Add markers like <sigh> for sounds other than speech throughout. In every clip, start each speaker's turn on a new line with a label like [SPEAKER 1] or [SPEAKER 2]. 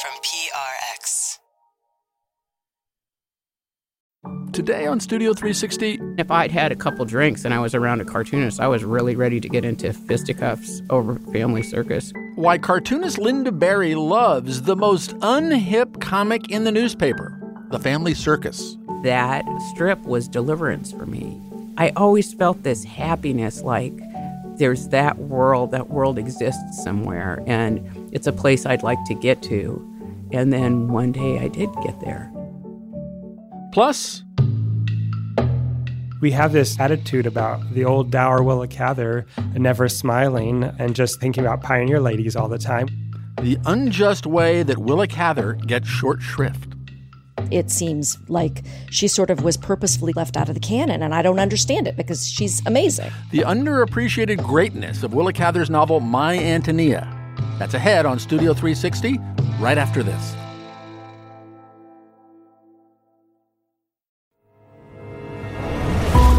[SPEAKER 1] from PRX.
[SPEAKER 2] Today on Studio 360,
[SPEAKER 3] If I'd had a couple drinks and I was around a cartoonist, I was really ready to get into fisticuffs over Family Circus.
[SPEAKER 2] why cartoonist Lynda Barry loves the most unhip comic in the newspaper, The Family Circus.
[SPEAKER 3] That strip was deliverance for me. I always felt this happiness like there's that world, that world exists somewhere, and it's a place I'd like to get to. And then one day I did get there.
[SPEAKER 2] Plus,
[SPEAKER 4] We have this attitude about the old dour Willa Cather never smiling and just thinking about pioneer ladies all the time.
[SPEAKER 2] the unjust way that Willa Cather gets short shrift.
[SPEAKER 5] It seems like she sort of was purposefully left out of the canon, and I don't understand it because she's amazing.
[SPEAKER 2] The underappreciated greatness of Willa Cather's novel My Antonia. That's ahead on Studio 360 right after this.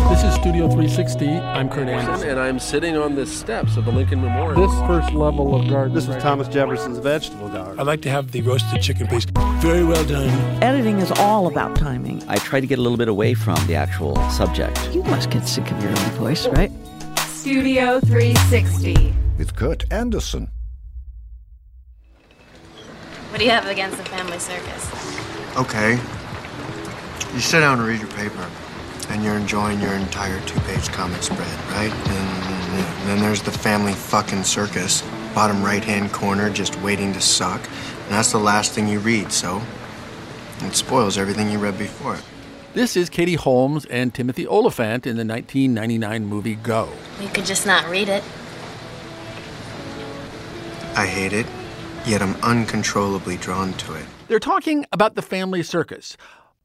[SPEAKER 2] This is Studio 360. I'm Kurt Andersen.
[SPEAKER 6] and I'm sitting on the steps of the Lincoln Memorial.
[SPEAKER 2] This first level of garden.
[SPEAKER 7] This was Thomas Jefferson's vegetable garden.
[SPEAKER 8] I'd like to have the roasted chicken, piece. Very well done.
[SPEAKER 9] Editing is all about timing.
[SPEAKER 10] I try to get a little bit away from the actual subject.
[SPEAKER 9] You must get sick of your own voice, right?
[SPEAKER 11] Studio 360.
[SPEAKER 7] With Kurt Andersen.
[SPEAKER 11] What do you have against the family circus?
[SPEAKER 12] Okay. You sit down and read your paper, and you're enjoying your entire two-page comic spread, right? And, and then there's the family fucking circus, bottom right-hand corner, just waiting to suck. And that's the last thing you read, so it spoils everything you read before it.
[SPEAKER 2] This is Katie Holmes and Timothy Olyphant in the 1999 movie Go.
[SPEAKER 11] You could just not read it.
[SPEAKER 12] I hate it, yet I'm uncontrollably drawn to it.
[SPEAKER 2] They're talking about the family circus.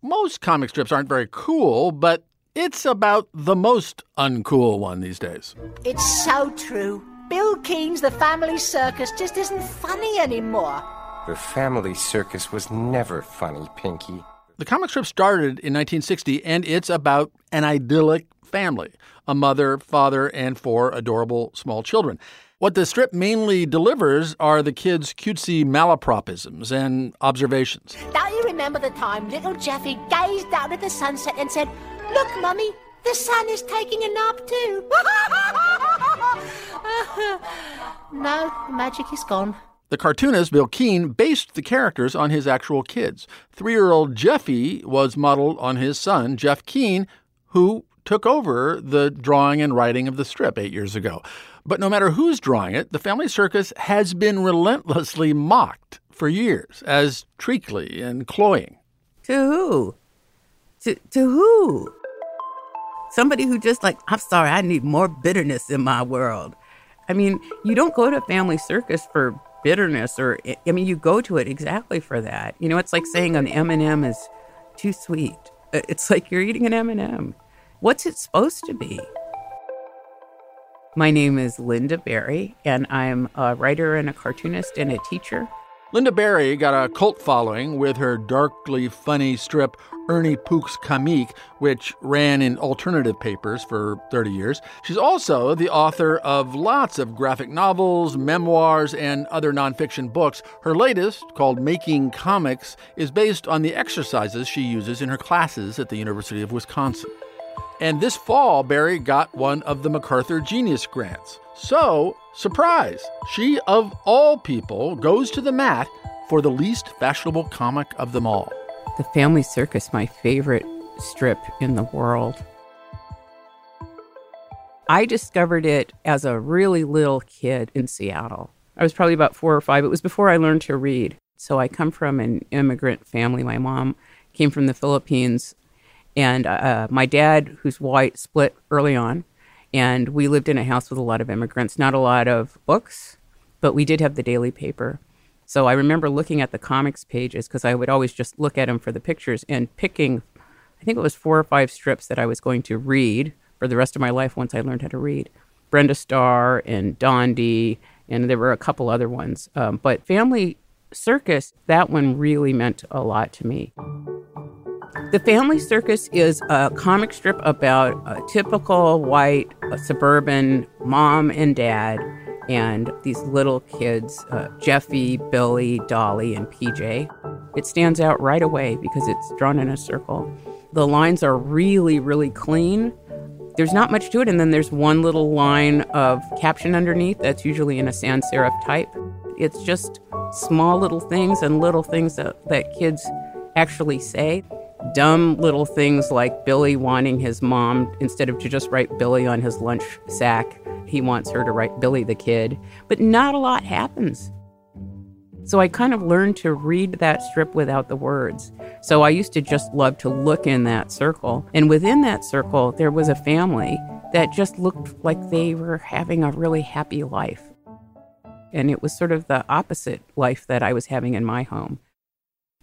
[SPEAKER 2] Most comic strips aren't very cool, but it's about the most uncool one these days.
[SPEAKER 13] It's so true. Bill Keane's The Family Circus just isn't funny anymore.
[SPEAKER 14] The family circus was never funny, Pinky.
[SPEAKER 2] The comic strip started in 1960, and it's about an idyllic family a mother, father, and four adorable small children. What the strip mainly delivers are the kids' cutesy malapropisms and observations.
[SPEAKER 13] Don't you remember the time little Jeffy gazed out at the sunset and said, Look, Mummy, the sun is taking a nap too. <laughs> no, the magic is gone.
[SPEAKER 2] The cartoonist Bill Keane based the characters on his actual kids. Three year old Jeffy was modeled on his son, Jeff Keane, who took over the drawing and writing of the strip eight years ago. But no matter who's drawing it, the family circus has been relentlessly mocked for years as treacly and cloying.
[SPEAKER 3] To who? To, to who? Somebody who just like, I'm sorry, I need more bitterness in my world. I mean, you don't go to a family circus for bitterness or I mean, you go to it exactly for that. You know, it's like saying an M&M is too sweet. Uh, It's like you're eating an M&M. What's it supposed to be? My name is Lynda Barry, and I'm a writer and a cartoonist and a teacher.
[SPEAKER 2] Lynda Barry got a cult following with her darkly funny strip Ernie Pook's Comeek, which ran in alternative papers for 30 years. She's also the author of lots of graphic novels, memoirs, and other nonfiction books. Her latest, called Making Comics, is based on the exercises she uses in her classes at the University of Wisconsin. And this fall, Barry got one of the MacArthur Genius Grants. So, surprise, she, of all people, goes to the mat for the least fashionable comic of them all.
[SPEAKER 3] The Family Circus, my favorite strip in the world. I discovered it as a really little kid in Seattle. I was probably about four or five. It was before I learned to read. So I come from an immigrant family. My mom came from the Philippines, and uh, my dad, who's white, split early on. And we lived in a house with a lot of immigrants, not a lot of books, but we did have the daily paper. So I remember looking at the comics pages because I would always just look at them for the pictures and picking, I think it was four or five strips that I was going to read for the rest of my life once I learned how to read. Brenda Starr and Dondi, and there were a couple other ones. Um, but Family Circus, that one really meant a lot to me. The Family Circus is a comic strip about a typical white uh, suburban mom and dad and these little kids, uh, Jeffy, Billy, Dolly, and PJ. It stands out right away because it's drawn in a circle. The lines are really, really clean. There's not much to it, and then there's one little line of caption underneath that's usually in a sans serif type. It's just small little things and little things that, that kids actually say. Dumb little things like Billy wanting his mom, instead of to just write Billy on his lunch sack, he wants her to write Billy the kid. But not a lot happens. So I kind of learned to read that strip without the words. So I used to just love to look in that circle. And within that circle, there was a family that just looked like they were having a really happy life. And it was sort of the opposite life that I was having in my home.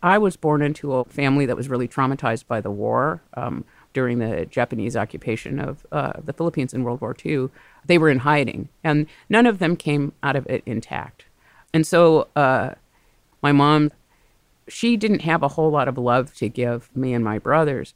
[SPEAKER 3] I was born into a family that was really traumatized by the war. Um, during the Japanese occupation of uh, the Philippines in World War II, they were in hiding, and none of them came out of it intact. And so uh, my mom, she didn't have a whole lot of love to give me and my brothers.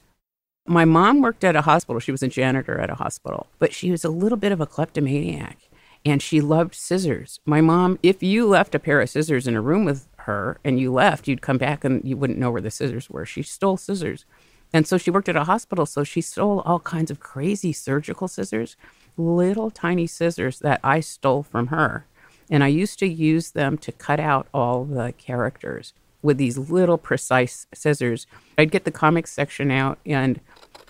[SPEAKER 3] My mom worked at a hospital. She was a janitor at a hospital, but she was a little bit of a kleptomaniac and she loved scissors. My mom, if you left a pair of scissors in a room with her and you left, you'd come back and you wouldn't know where the scissors were. She stole scissors. And so she worked at a hospital, so she stole all kinds of crazy surgical scissors, little tiny scissors that I stole from her. And I used to use them to cut out all the characters with these little precise scissors. I'd get the comics section out and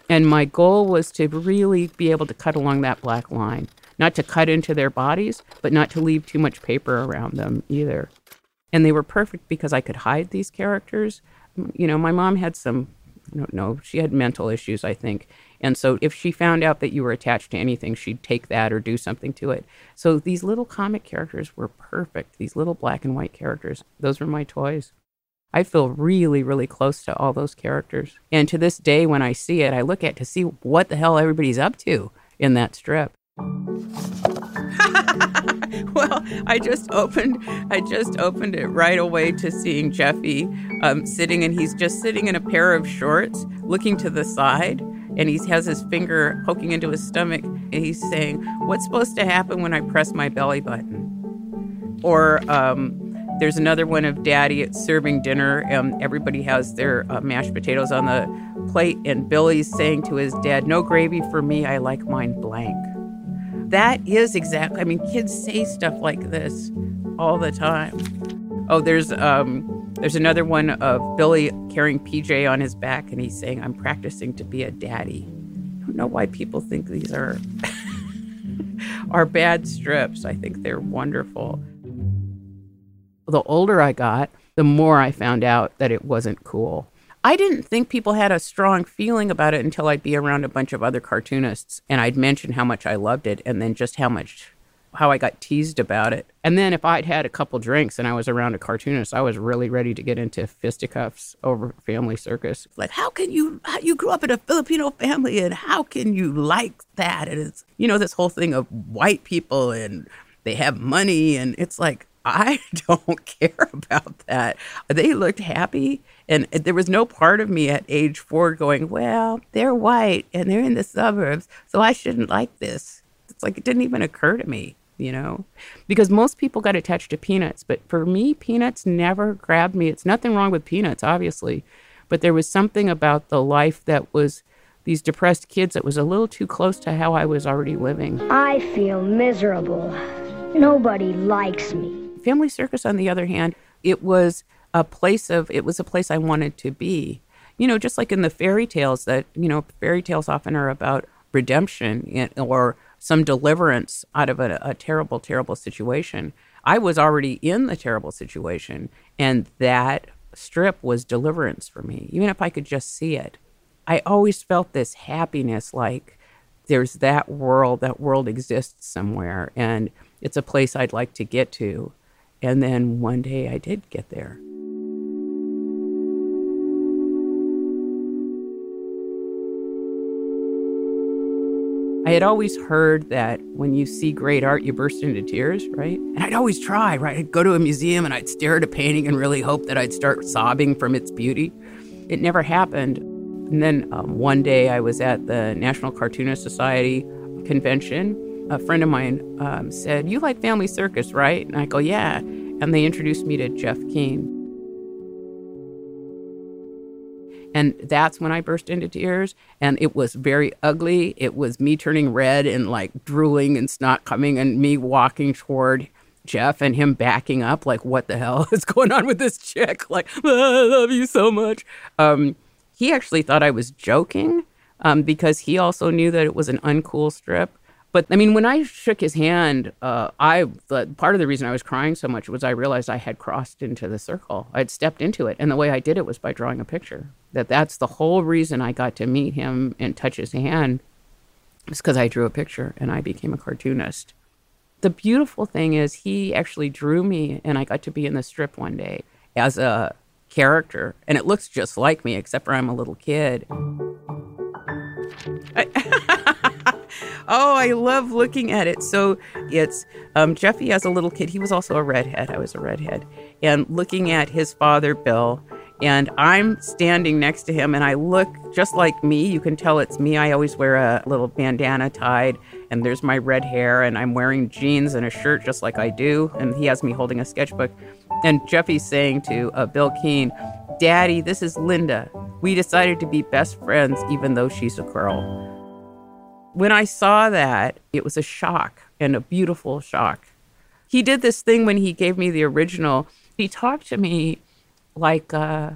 [SPEAKER 3] and my goal was to really be able to cut along that black line, not to cut into their bodies, but not to leave too much paper around them either. And they were perfect because I could hide these characters. You know, my mom had some I don't know, she had mental issues, I think. And so if she found out that you were attached to anything, she'd take that or do something to it. So these little comic characters were perfect. These little black and white characters, those were my toys. I feel really, really close to all those characters. And to this day, when I see it, I look at to see what the hell everybody's up to in that strip. <laughs> <laughs> well, I just opened, I just opened it right away to seeing Jeffy um, sitting, and he's just sitting in a pair of shorts, looking to the side, and he has his finger poking into his stomach, and he's saying, "What's supposed to happen when I press my belly button?" Or um, there's another one of Daddy at serving dinner. Um, everybody has their uh, mashed potatoes on the plate, and Billy's saying to his dad, "No gravy for me. I like mine blank." That is exactly. I mean, kids say stuff like this all the time. Oh, there's um, there's another one of Billy carrying PJ on his back, and he's saying, "I'm practicing to be a daddy." I don't know why people think these are <laughs> are bad strips. I think they're wonderful. The older I got, the more I found out that it wasn't cool. I didn't think people had a strong feeling about it until I'd be around a bunch of other cartoonists and I'd mention how much I loved it and then just how much how I got teased about it. And then if I'd had a couple drinks and I was around a cartoonist, I was really ready to get into fisticuffs over Family Circus. Like, how can you you grew up in a Filipino family and how can you like that? And it's you know this whole thing of white people and they have money and it's like I <laughs> don't care about that. They looked happy and there was no part of me at age four going, well, they're white and they're in the suburbs, so I shouldn't like this. It's like it didn't even occur to me, you know, because most people got attached to peanuts. But for me, peanuts never grabbed me. It's nothing wrong with peanuts, obviously, but there was something about the life that was these depressed kids that was a little too close to how I was already living.
[SPEAKER 15] I feel miserable. Nobody likes me.
[SPEAKER 3] Family Circus, on the other hand, it was a place of it was a place I wanted to be. You know, just like in the fairy tales that you know, fairy tales often are about redemption or some deliverance out of a, a terrible, terrible situation. I was already in the terrible situation, and that strip was deliverance for me, even if I could just see it. I always felt this happiness like there's that world, that world exists somewhere, and it's a place I'd like to get to. And then one day I did get there. I had always heard that when you see great art, you burst into tears, right? And I'd always try, right? I'd go to a museum and I'd stare at a painting and really hope that I'd start sobbing from its beauty. It never happened. And then um, one day I was at the National Cartoonist Society convention a friend of mine um, said, You like Family Circus, right? And I go, Yeah. And they introduced me to Jeff Keane. And that's when I burst into tears. And it was very ugly. It was me turning red and like drooling and snot coming, and me walking toward Jeff and him backing up, like, what the hell <laughs> is going on with this chick? Like, oh, I love you so much. Um, he actually thought I was joking um, because he also knew that it was an uncool strip. But I mean, when I shook his hand, uh, I the, part of the reason I was crying so much was I realized I had crossed into the circle. I had stepped into it, and the way I did it was by drawing a picture. That that's the whole reason I got to meet him and touch his hand, is because I drew a picture and I became a cartoonist. The beautiful thing is he actually drew me, and I got to be in the strip one day as a character, and it looks just like me, except for I'm a little kid. <laughs> oh, I love looking at it. So it's um, Jeffy as a little kid. He was also a redhead. I was a redhead. And looking at his father, Bill, and I'm standing next to him, and I look just like me. You can tell it's me. I always wear a little bandana tied, and there's my red hair, and I'm wearing jeans and a shirt just like I do. And he has me holding a sketchbook. And Jeffy's saying to uh, Bill Keane, Daddy, this is Linda. We decided to be best friends, even though she's a girl when I saw that, it was a shock and a beautiful shock. He did this thing when he gave me the original. He talked to me like uh,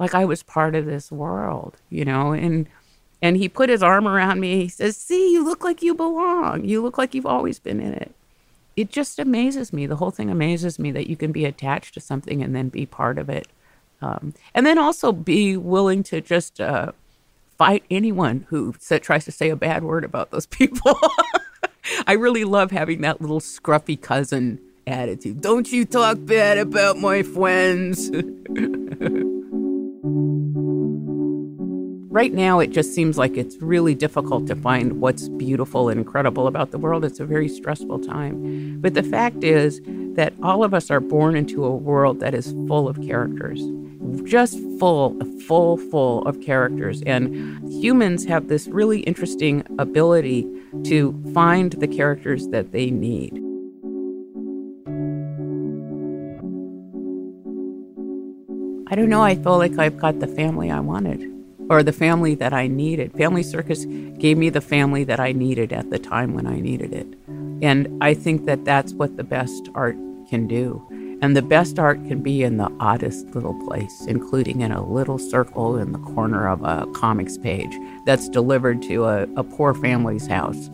[SPEAKER 3] like I was part of this world, you know, and and he put his arm around me. He says, "See, you look like you belong. You look like you've always been in it." It just amazes me. The whole thing amazes me that you can be attached to something and then be part of it, um, and then also be willing to just uh, fight anyone who tries to say a bad word about those <laughs> people. I really love having that little scruffy cousin attitude. Don't you talk bad about my friends. <laughs> right now, it just seems like it's really difficult to find what's beautiful and incredible about the world. It's a very stressful time. But the fact is that all of us are born into a world that is full of characters just full, full, full of characters. And humans have this really interesting ability to find the characters that they need. I don't know. I feel like I've got the family I wanted or the family that I needed. Family Circus gave me the family that I needed at the time when I needed it. And I think that that's what the best art can do. And the best art can be in the oddest little place, including in a little circle in the corner of a comics page that's delivered to a, a poor family's house,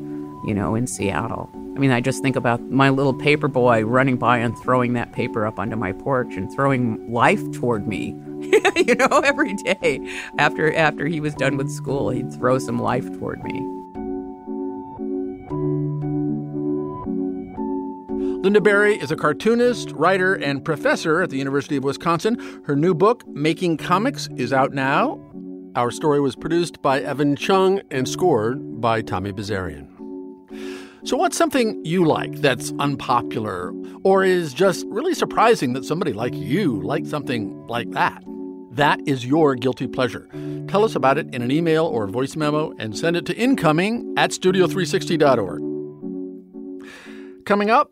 [SPEAKER 3] you know, in Seattle. I mean, I just think about my little paper boy running by and throwing that paper up onto my porch and throwing life toward me. <laughs> you know, every day after after he was done with school, he'd throw some life toward me.
[SPEAKER 2] Lynda Barry is a cartoonist, writer, and professor at the University of Wisconsin. Her new book, Making Comics, is out now. Our story was produced by Evan Chung and scored by Tommy Bazarian. So, what's something you like that's unpopular or is just really surprising that somebody like you likes something like that? That is your guilty pleasure. Tell us about it in an email or voice memo and send it to incoming at studio360.org. Coming up,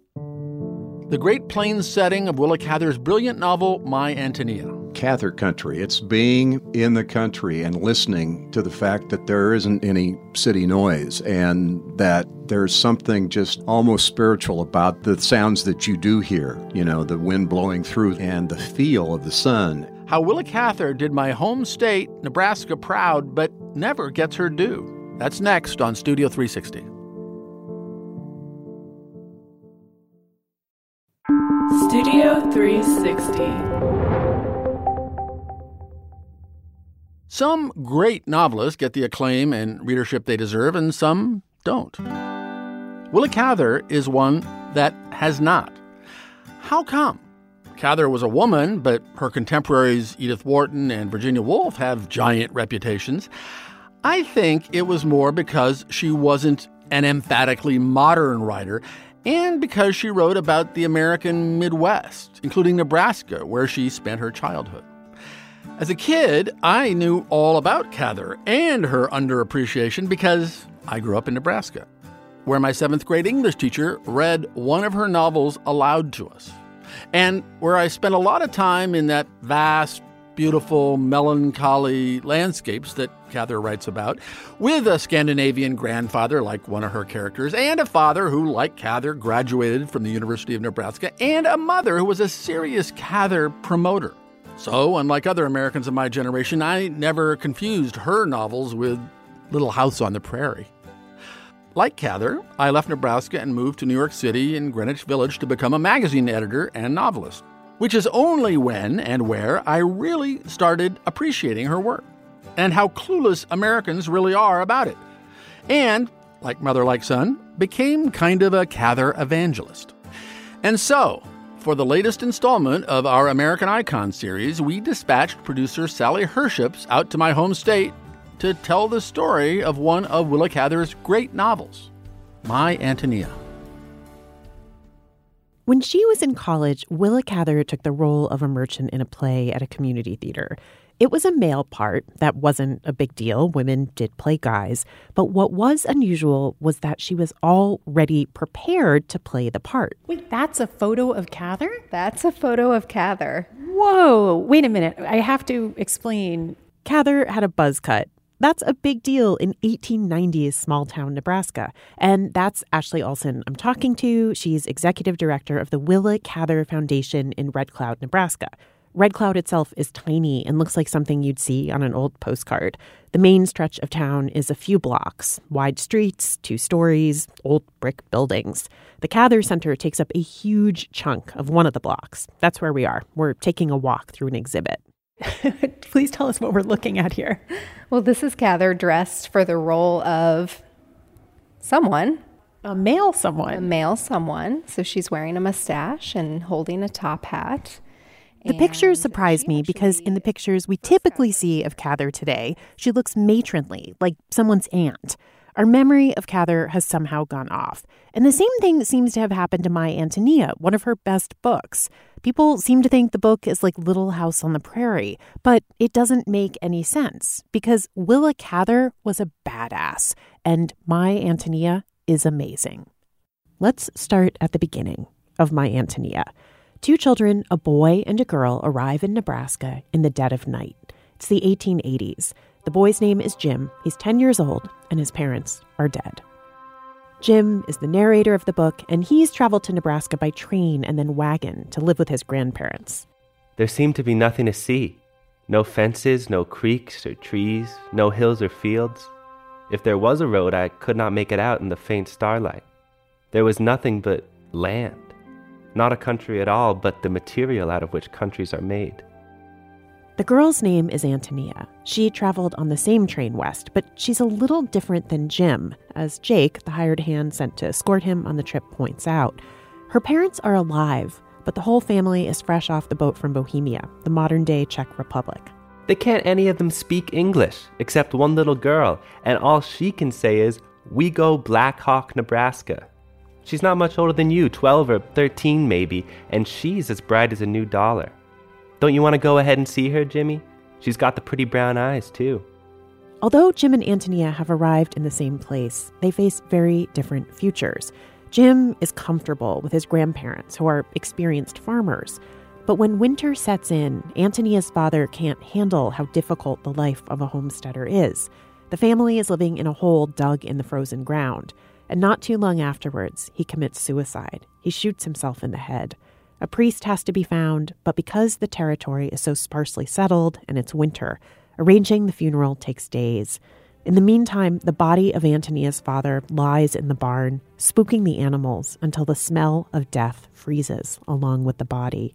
[SPEAKER 2] the Great Plains setting of Willa Cather's brilliant novel, My Antonia.
[SPEAKER 16] Cather country. It's being in the country and listening to the fact that there isn't any city noise and that there's something just almost spiritual about the sounds that you do hear, you know, the wind blowing through and the feel of the sun.
[SPEAKER 2] How Willa Cather did my home state, Nebraska, proud, but never gets her due. That's next on Studio 360.
[SPEAKER 17] Studio 360.
[SPEAKER 2] Some great novelists get the acclaim and readership they deserve, and some don't. Willa Cather is one that has not. How come? Cather was a woman, but her contemporaries Edith Wharton and Virginia Woolf have giant reputations. I think it was more because she wasn't an emphatically modern writer and because she wrote about the American Midwest, including Nebraska, where she spent her childhood. As a kid, I knew all about Cather and her underappreciation because I grew up in Nebraska. where my seventh grade English teacher read one of her novels aloud to us, and where I spent a lot of time in that vast, beautiful, melancholy landscapes that Cather writes about, with a Scandinavian grandfather like one of her characters, and a father who, like Cather, graduated from the University of Nebraska, and a mother who was a serious Cather promoter. So, unlike other Americans of my generation, I never confused her novels with Little House on the Prairie. Like Cather, I left Nebraska and moved to New York City and Greenwich Village to become a magazine editor and novelist, which is only when and where I really started appreciating her work and how clueless Americans really are about it. And, like mother, like son, became kind of a Cather evangelist. And so, for the latest installment of our American Icon series, we dispatched producer Sally Herships out to my home state to tell the story of one of Willa Cather's great novels, My Antonia.
[SPEAKER 18] When she was in college, Willa Cather took the role of a merchant in a play at a community theater. It was a male part. That wasn't a big deal. Women did play guys. But what was unusual was that she was already prepared to play the part.
[SPEAKER 19] Wait, that's a photo of Cather?
[SPEAKER 20] That's a photo of Cather.
[SPEAKER 19] Whoa, wait a minute. I have to explain.
[SPEAKER 18] Cather had a buzz cut. That's a big deal in 1890s small town Nebraska. And that's Ashley Olson I'm talking to. She's executive director of the Willa Cather Foundation in Red Cloud, Nebraska. Red Cloud itself is tiny and looks like something you'd see on an old postcard. The main stretch of town is a few blocks, wide streets, two stories, old brick buildings. The Cather Center takes up a huge chunk of one of the blocks. That's where we are. We're taking a walk through an exhibit. <laughs>
[SPEAKER 19] Please tell us what we're looking at here.
[SPEAKER 20] Well, this is Cather dressed for the role of someone.
[SPEAKER 19] A male someone.
[SPEAKER 20] A male someone. So she's wearing a mustache and holding a top hat.
[SPEAKER 18] The pictures surprise me because in the pictures we typically see of Cather today, she looks matronly, like someone's aunt. Our memory of Cather has somehow gone off. And the same thing seems to have happened to My Antonia, one of her best books. People seem to think the book is like Little House on the Prairie, but it doesn't make any sense because Willa Cather was a badass, and My Antonia is amazing. Let's start at the beginning of My Antonia. Two children, a boy and a girl, arrive in Nebraska in the dead of night. It's the 1880s. The boy's name is Jim. He's 10 years old, and his parents are dead. Jim is the narrator of the book, and he's traveled to Nebraska by train and then wagon to live with his grandparents.
[SPEAKER 21] There seemed to be nothing to see no fences, no creeks or trees, no hills or fields. If there was a road, I could not make it out in the faint starlight. There was nothing but land. Not a country at all, but the material out of which countries are made.
[SPEAKER 18] The girl's name is Antonia. She traveled on the same train west, but she's a little different than Jim, as Jake, the hired hand sent to escort him on the trip, points out. Her parents are alive, but the whole family is fresh off the boat from Bohemia, the modern day Czech Republic.
[SPEAKER 21] They can't any of them speak English, except one little girl, and all she can say is, We go Black Hawk, Nebraska. She's not much older than you, 12 or 13 maybe, and she's as bright as a new dollar. Don't you want to go ahead and see her, Jimmy? She's got the pretty brown eyes, too.
[SPEAKER 18] Although Jim and Antonia have arrived in the same place, they face very different futures. Jim is comfortable with his grandparents, who are experienced farmers. But when winter sets in, Antonia's father can't handle how difficult the life of a homesteader is. The family is living in a hole dug in the frozen ground. And not too long afterwards, he commits suicide. He shoots himself in the head. A priest has to be found, but because the territory is so sparsely settled and it's winter, arranging the funeral takes days. In the meantime, the body of Antonia's father lies in the barn, spooking the animals until the smell of death freezes along with the body.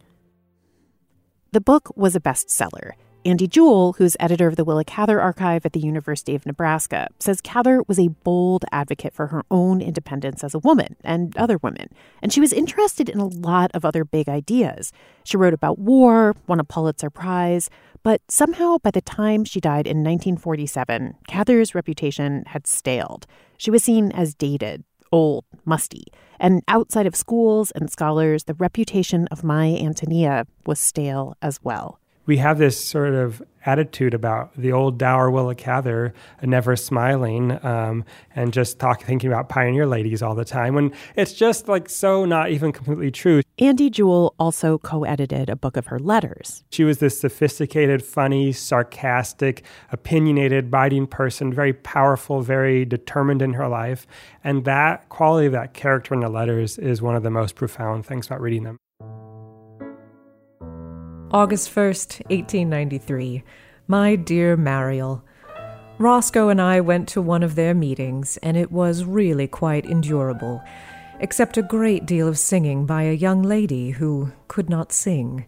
[SPEAKER 18] The book was a bestseller. Andy Jewell, who's editor of the Willa Cather Archive at the University of Nebraska, says Cather was a bold advocate for her own independence as a woman and other women, and she was interested in a lot of other big ideas. She wrote about war, won a Pulitzer Prize, but somehow by the time she died in 1947, Cather's reputation had staled. She was seen as dated, old, musty, and outside of schools and scholars, the reputation of my Antonia was stale as well.
[SPEAKER 4] We have this sort of attitude about the old dour Willa Cather never smiling um, and just talk, thinking about pioneer ladies all the time when it's just like so not even completely true.
[SPEAKER 18] Andy Jewell also co edited a book of her letters.
[SPEAKER 4] She was this sophisticated, funny, sarcastic, opinionated, biting person, very powerful, very determined in her life. And that quality of that character in the letters is one of the most profound things about reading them.
[SPEAKER 22] August 1st, 1893. My dear Mariel, Roscoe and I went to one of their meetings, and it was really quite endurable, except a great deal of singing by a young lady who could not sing.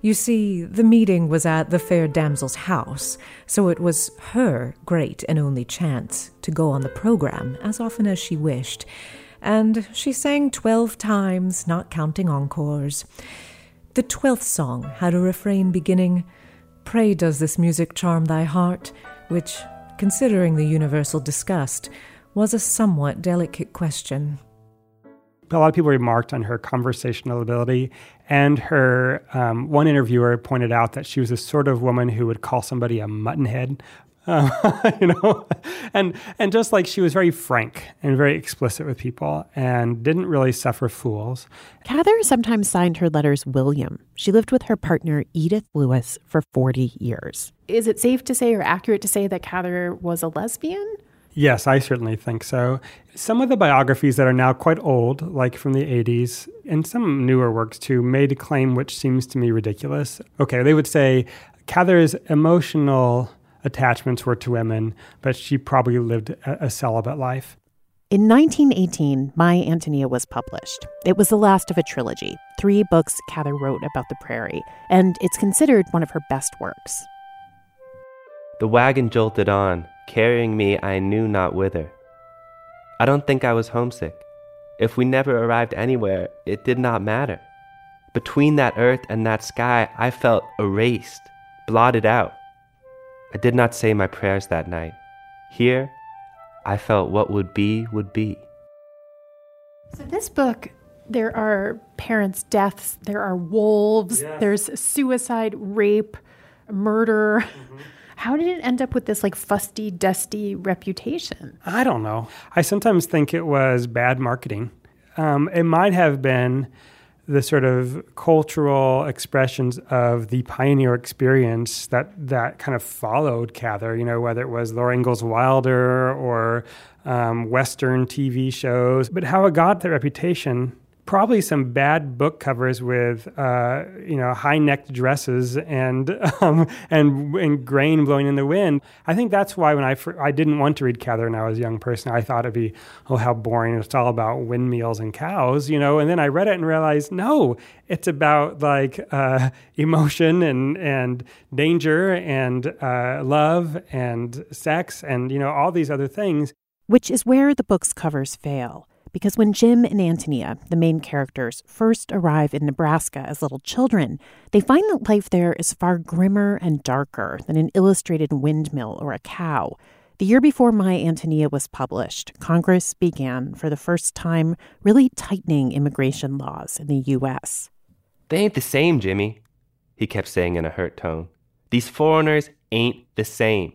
[SPEAKER 22] You see, the meeting was at the fair damsel's house, so it was her great and only chance to go on the program as often as she wished, and she sang twelve times, not counting encores. The twelfth song had a refrain beginning, Pray does this music charm thy heart, which, considering the universal disgust, was a somewhat delicate question.
[SPEAKER 4] A lot of people remarked on her conversational ability, and her um, one interviewer pointed out that she was the sort of woman who would call somebody a muttonhead uh, <laughs> you know, and and just like she was very frank and very explicit with people, and didn't really suffer fools.
[SPEAKER 18] Cather sometimes signed her letters William. She lived with her partner Edith Lewis for forty years.
[SPEAKER 19] Is it safe to say or accurate to say that Cather was a lesbian?
[SPEAKER 4] Yes, I certainly think so. Some of the biographies that are now quite old, like from the 80s, and some newer works too, made a claim which seems to me ridiculous. Okay, they would say Cather's emotional attachments were to women, but she probably lived a, a celibate life.
[SPEAKER 18] In 1918, My Antonia was published. It was the last of a trilogy, three books Cather wrote about the prairie, and it's considered one of her best works.
[SPEAKER 21] The wagon jolted on, carrying me I knew not whither. I don't think I was homesick. If we never arrived anywhere, it did not matter. Between that earth and that sky, I felt erased, blotted out. I did not say my prayers that night. Here, I felt what would be would be.
[SPEAKER 19] So, this book, there are parents' deaths, there are wolves, yes. there's suicide, rape, murder. Mm-hmm. How did it end up with this like fusty, dusty reputation?
[SPEAKER 4] I don't know. I sometimes think it was bad marketing. Um, it might have been the sort of cultural expressions of the pioneer experience that that kind of followed Cather. You know, whether it was Laura Ingalls Wilder or um, Western TV shows, but how it got that reputation probably some bad book covers with uh, you know high necked dresses and <laughs> um, and and grain blowing in the wind. I think that's why when I I didn't want to read Cather when I was a young person, I thought it'd be oh how boring. It's all about windmills and cows, you know. And then I read it and realized no, it's about like <laughs> uh, emotion and and danger and uh, love and sex and you know all these other things.
[SPEAKER 18] Which is where the book's covers fail because when Jim and Antonia, the main characters, first arrive in Nebraska as little children, they find that life there is far grimmer and darker than an illustrated windmill or a cow. The year before My Antonia was published, Congress began, for the first time, really tightening immigration laws in the U.S.
[SPEAKER 21] They ain't the same, Jimmy, he kept saying in a hurt tone. These foreigners ain't the same.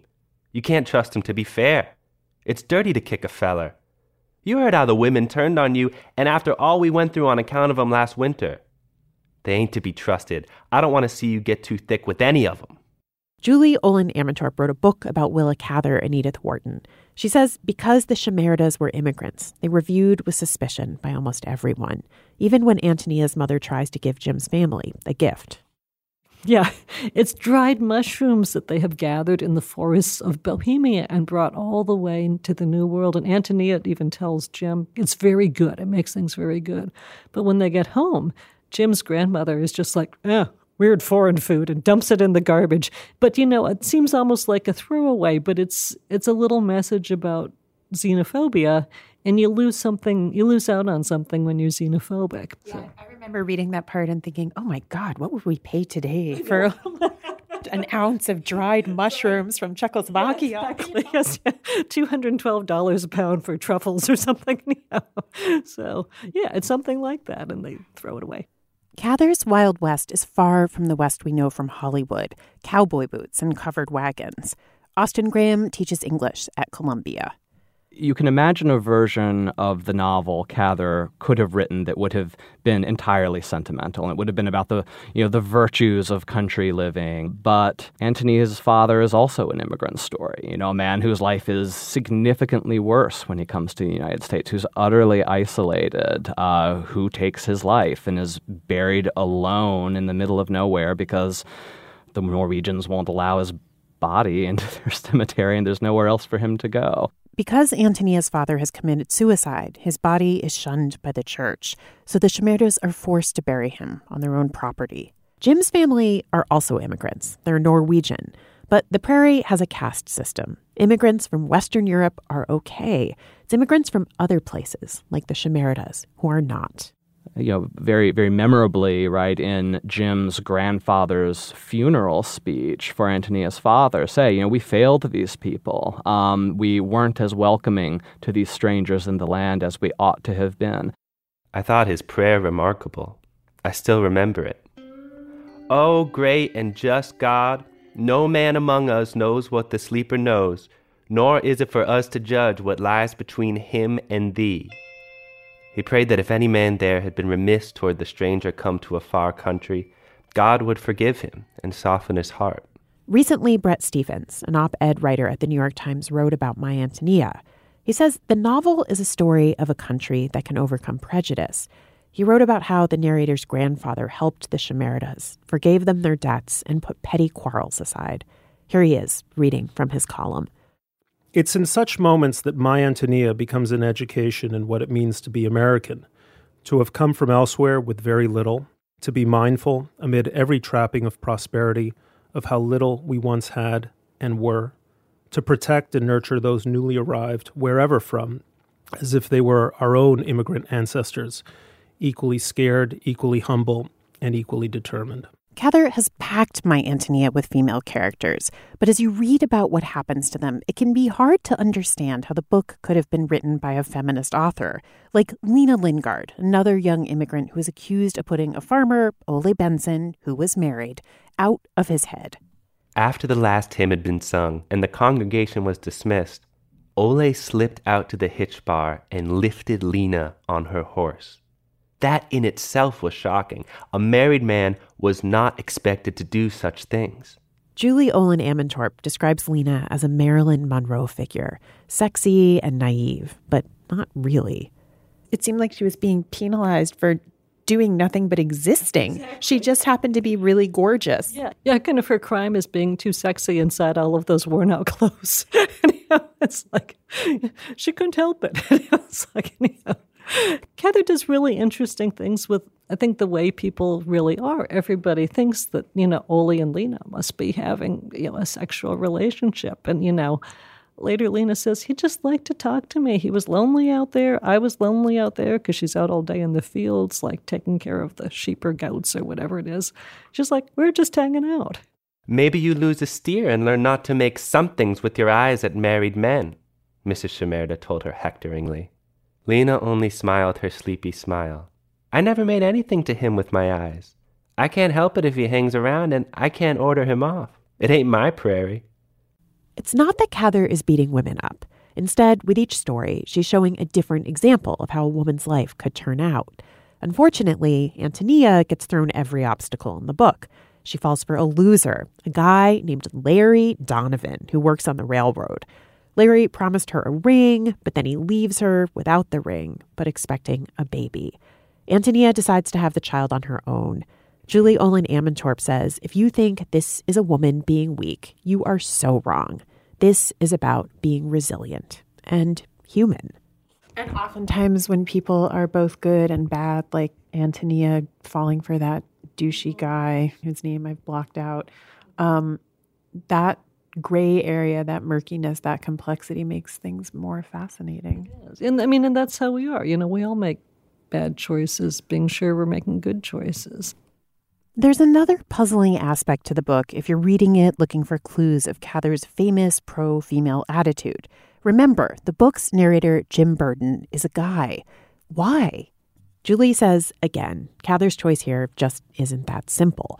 [SPEAKER 21] You can't trust them to be fair. It's dirty to kick a feller. You heard how the women turned on you, and after all we went through on account of 'em last winter. They ain't to be trusted. I don't want to see you get too thick with any of 'em.
[SPEAKER 18] Julie Olin Ammentorp wrote a book about Willa Cather and Edith Wharton. She says because the Shimerdas were immigrants, they were viewed with suspicion by almost everyone, even when Antonia's mother tries to give Jim's family a gift.
[SPEAKER 9] Yeah, it's dried mushrooms that they have gathered in the forests of Bohemia and brought all the way to the New World. And Antonia even tells Jim it's very good. It makes things very good. But when they get home, Jim's grandmother is just like, eh, weird foreign food and dumps it in the garbage. But you know, it seems almost like a throwaway, but it's it's a little message about xenophobia and you lose something you lose out on something when you're xenophobic
[SPEAKER 19] yeah, so. i remember reading that part and thinking oh my god what would we pay today for <laughs> an ounce of dried <laughs> mushrooms from czechoslovakia
[SPEAKER 9] exactly. <laughs> yes, $212 a pound for truffles or something so yeah it's something like that and they throw it away
[SPEAKER 18] Cather's Wild West is far from the West we know from Hollywood cowboy boots and covered wagons. Austin Graham teaches English at Columbia
[SPEAKER 23] you can imagine a version of the novel Cather could have written that would have been entirely sentimental. It would have been about the you know the virtues of country living. But Antonia's father is also an immigrant story. You know, a man whose life is significantly worse when he comes to the United States, who's utterly isolated, uh, who takes his life and is buried alone in the middle of nowhere because the Norwegians won't allow his body <laughs> into their cemetery and there's nowhere else for him to go.
[SPEAKER 18] Because Antonia's father has committed suicide, his body is shunned by the church, so the Shimerdas are forced to bury him on their own property. Jim's family are also immigrants. They're Norwegian. But the prairie has a caste system. Immigrants from Western Europe are okay. It's immigrants from other places, like the Shimerdas, who are not
[SPEAKER 23] you know, very, very memorably, right, in Jim's grandfather's funeral speech for Antonia's father, say, you know, we failed these people. Um, we weren't as welcoming to these strangers in the land as we ought to have been.
[SPEAKER 21] I thought his prayer remarkable. I still remember it. Oh, great and just God, no man among us knows what the sleeper knows, nor is it for us to judge what lies between him and thee. He prayed that if any man there had been remiss toward the stranger come to a far country, God would forgive him and soften his heart.
[SPEAKER 18] Recently, Bret Stephens, an op ed writer at the New York Times, wrote about My Antonia. He says the novel is a story of a country that can overcome prejudice. He wrote about how the narrator's grandfather helped the Shimerdas, forgave them their debts, and put petty quarrels aside. Here he is, reading from his column.
[SPEAKER 24] It's in such moments that My Antonia becomes an education in what it means to be American, to have come from elsewhere with very little, to be mindful, amid every trapping of prosperity, of how little we once had and were, to protect and nurture those newly arrived, wherever from, as if they were our own immigrant ancestors, equally scared, equally humble, and equally determined.
[SPEAKER 18] Cather has packed My Antonia with female characters, but as you read about what happens to them, it can be hard to understand how the book could have been written by a feminist author, like Lena Lingard, another young immigrant who is accused of putting a farmer, Ole Benson, who was married, out of his head.
[SPEAKER 21] After the last hymn had been sung and the congregation was dismissed, Ole slipped out to the hitch bar and lifted Lena on her horse. That in itself was shocking. A married man was not expected to do such things.
[SPEAKER 18] Julie Olin Ammentorp describes Lena as a Marilyn Monroe figure, sexy and naive, but not really.
[SPEAKER 25] It seemed like she was being penalized for doing nothing but existing. Exactly. She just happened to be really gorgeous.
[SPEAKER 9] Yeah, yeah. Kind of her crime is being too sexy inside all of those worn out <laughs> clothes. <laughs> you know, it's like she couldn't help it. <laughs> it's like you know, <laughs> Cather does really interesting things with, I think, the way people really are. Everybody thinks that, you know, Ole and Lena must be having, you know, a sexual relationship. And, you know, later Lena says, he just liked to talk to me. He was lonely out there. I was lonely out there because she's out all day in the fields, like taking care of the sheep or goats or whatever it is. She's like, we're just hanging out.
[SPEAKER 21] Maybe you lose a steer and learn not to make somethings with your eyes at married men, Mrs. Shimerda told her hectoringly. Lena only smiled her sleepy smile. I never made anything to him with my eyes. I can't help it if he hangs around, and I can't order him off. It ain't my prairie.
[SPEAKER 18] It's not that Cather is beating women up. Instead, with each story, she's showing a different example of how a woman's life could turn out. Unfortunately, Antonia gets thrown every obstacle in the book. She falls for a loser, a guy named Larry Donovan, who works on the railroad. Larry promised her a ring, but then he leaves her without the ring, but expecting a baby. Antonia decides to have the child on her own. Julie Olin Ammentorp says if you think this is a woman being weak, you are so wrong. This is about being resilient and human.
[SPEAKER 25] And oftentimes, when people are both good and bad, like Antonia falling for that douchey guy whose name I've blocked out, um, that gray area, that murkiness, that complexity makes things more fascinating.
[SPEAKER 9] Yes. And I mean, and that's how we are. You know, we all make bad choices, being sure we're making good choices.
[SPEAKER 18] There's another puzzling aspect to the book if you're reading it looking for clues of Cather's famous pro female attitude. Remember, the book's narrator, Jim Burden, is a guy. Why? Julie says, again, Cather's choice here just isn't that simple.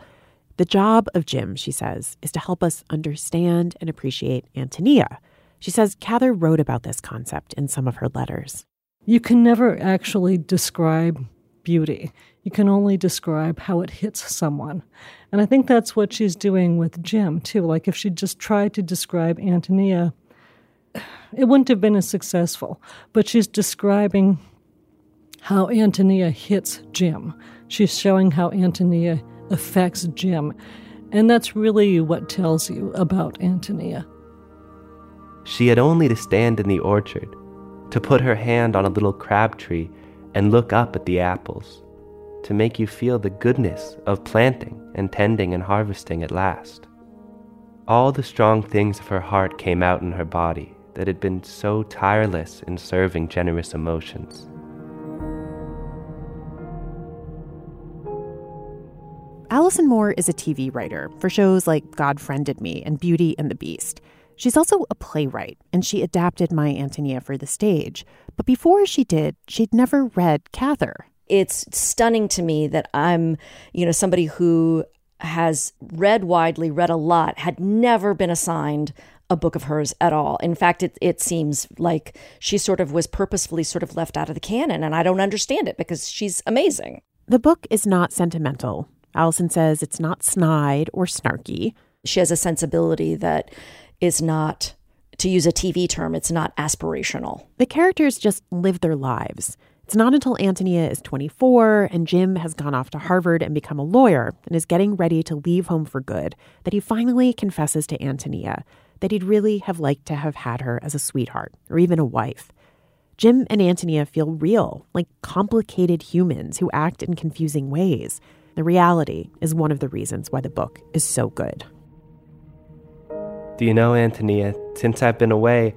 [SPEAKER 18] The job of Jim, she says, is to help us understand and appreciate Antonia. She says Cather wrote about this concept in some of her letters.
[SPEAKER 9] You can never actually describe beauty. You can only describe how it hits someone. And I think that's what she's doing with Jim, too. Like if she just tried to describe Antonia, it wouldn't have been as successful. But she's describing how Antonia hits Jim. She's showing how Antonia affects Jim. And that's really what tells you about Antonia.
[SPEAKER 21] She had only to stand in the orchard, to put her hand on a little crab tree and look up at the apples, to make you feel the goodness of planting and tending and harvesting at last. All the strong things of her heart came out in her body that had been so tireless in serving generous emotions.
[SPEAKER 18] Alison Moore is a TV writer for shows like God Friended Me and Beauty and the Beast. She's also a playwright, and she adapted My Antonia for the stage. But before she did, she'd never read Cather.
[SPEAKER 26] It's stunning to me that I'm, you know, somebody who has read widely, read a lot, had never been assigned a book of hers at all. In fact, it, it seems like she sort of was purposefully sort of left out of the canon, and I don't understand it because she's amazing.
[SPEAKER 18] The book is not sentimental. Alison says it's not snide or snarky.
[SPEAKER 26] She has a sensibility that is not, to use a TV term, it's not aspirational.
[SPEAKER 18] The characters just live their lives. It's not until Antonia is 24 and Jim has gone off to Harvard and become a lawyer and is getting ready to leave home for good that he finally confesses to Antonia that he'd really have liked to have had her as a sweetheart or even a wife. Jim and Antonia feel real, like complicated humans who act in confusing ways. The reality is one of the reasons why the book is so good.
[SPEAKER 21] Do you know, Antonia, since I've been away,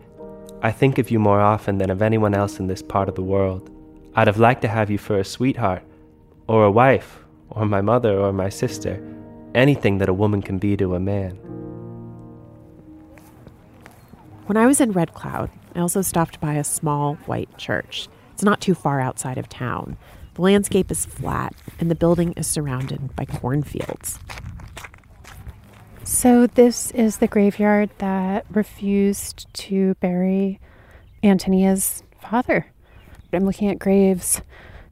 [SPEAKER 21] I think of you more often than of anyone else in this part of the world. I'd have liked to have you for a sweetheart, or a wife, or my mother, or my sister, anything that a woman can be to a man.
[SPEAKER 18] When I was in Red Cloud, I also stopped by a small white church. It's not too far outside of town. The landscape is flat, and the building is surrounded by cornfields.
[SPEAKER 19] So, this is the graveyard that refused to bury Antonia's father. I'm looking at graves.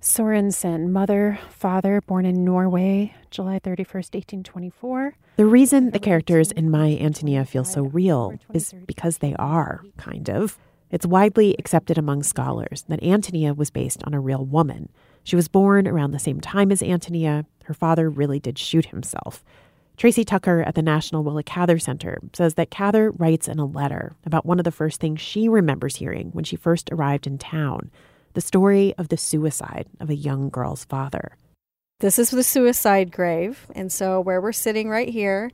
[SPEAKER 19] Sorensen, mother, father, born in Norway, July 31st, 1824.
[SPEAKER 18] The reason the characters in My Antonia feel so real is because they are, kind of. It's widely accepted among scholars that Antonia was based on a real woman. She was born around the same time as Antonia. Her father really did shoot himself. Tracy Tucker at the National Willa Cather Center says that Cather writes in a letter about one of the first things she remembers hearing when she first arrived in town the story of the suicide of a young girl's father.
[SPEAKER 20] This is the suicide grave. And so, where we're sitting right here,